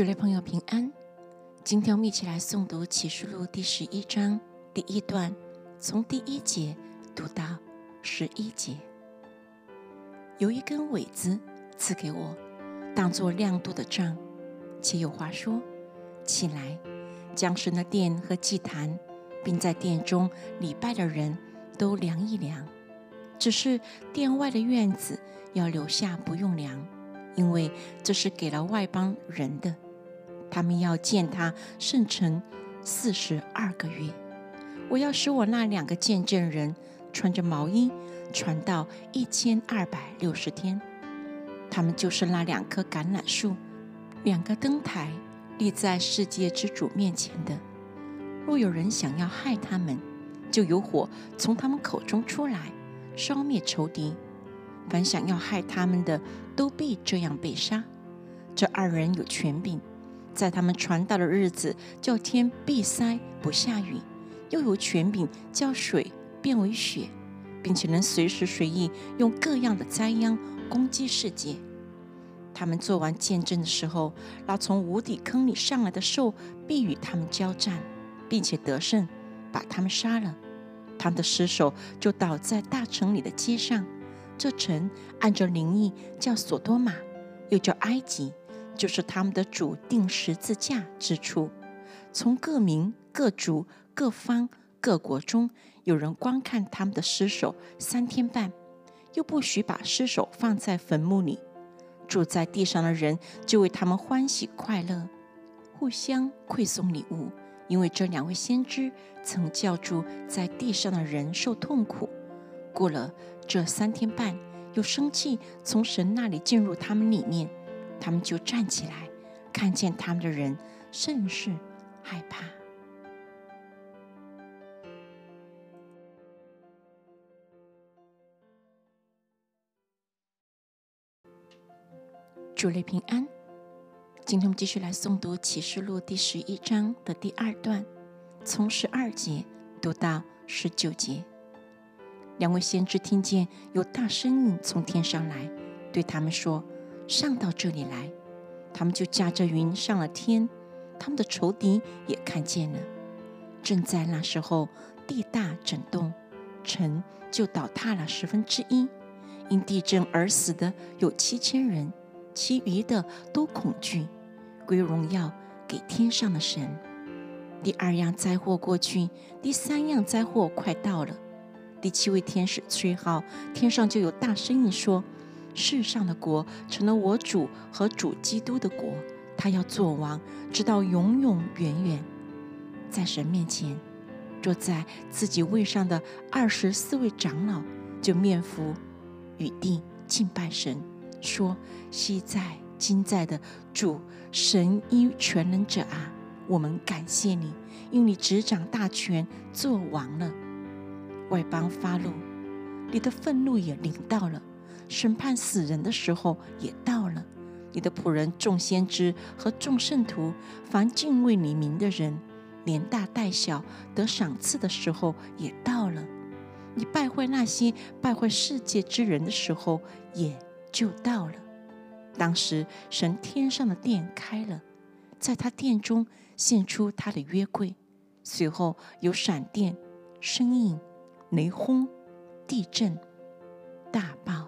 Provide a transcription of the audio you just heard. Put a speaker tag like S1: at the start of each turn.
S1: 主内朋友平安，今天我们一起来诵读启示录第十一章第一段，从第一节读到十一节。有一根苇子赐给我，当作亮度的杖，且有话说：起来，将神的殿和祭坛，并在殿中礼拜的人都量一量。只是殿外的院子要留下，不用量。因为这是给了外邦人的，他们要见他圣城四十二个月。我要使我那两个见证人穿着毛衣传到一千二百六十天。他们就是那两棵橄榄树，两个灯台立在世界之主面前的。若有人想要害他们，就有火从他们口中出来，烧灭仇敌。凡想要害他们的，都必这样被杀。这二人有权柄，在他们传道的日子，叫天闭塞不下雨；又有权柄叫水变为血，并且能随时随地用各样的灾殃攻击世界。他们做完见证的时候，那从无底坑里上来的兽必与他们交战，并且得胜，把他们杀了。他们的尸首就倒在大城里的街上。这城按照灵异叫索多玛，又叫埃及，就是他们的主定十字架之处。从各民、各族、各方、各国中，有人观看他们的尸首三天半，又不许把尸首放在坟墓里。住在地上的人就为他们欢喜快乐，互相馈送礼物，因为这两位先知曾叫住在地上的人受痛苦。过了这三天半，有生气从神那里进入他们里面，他们就站起来，看见他们的人甚是害怕。主内平安。今天我们继续来诵读启示录第十一章的第二段，从十二节读到十九节。两位先知听见有大声音从天上来，对他们说：“上到这里来。”他们就驾着云上了天。他们的仇敌也看见了。正在那时候，地大震动，城就倒塌了十分之一。因地震而死的有七千人，其余的都恐惧，归荣耀给天上的神。第二样灾祸过去，第三样灾祸快到了。第七位天使吹号，天上就有大声音说：“世上的国成了我主和主基督的国，他要做王，直到永永远远。”在神面前坐在自己位上的二十四位长老就面伏与地敬拜神，说：“昔在今在的主神一全能者啊，我们感谢你，因你执掌大权，做王了。”外邦发怒，你的愤怒也临到了；审判死人的时候也到了。你的仆人众先知和众圣徒，凡敬畏你名的人，连大带小得赏赐的时候也到了。你败坏那些败坏世界之人的时候也就到了。当时神天上的殿开了，在他殿中现出他的约柜，随后有闪电、声音。雷轰、地震、大爆。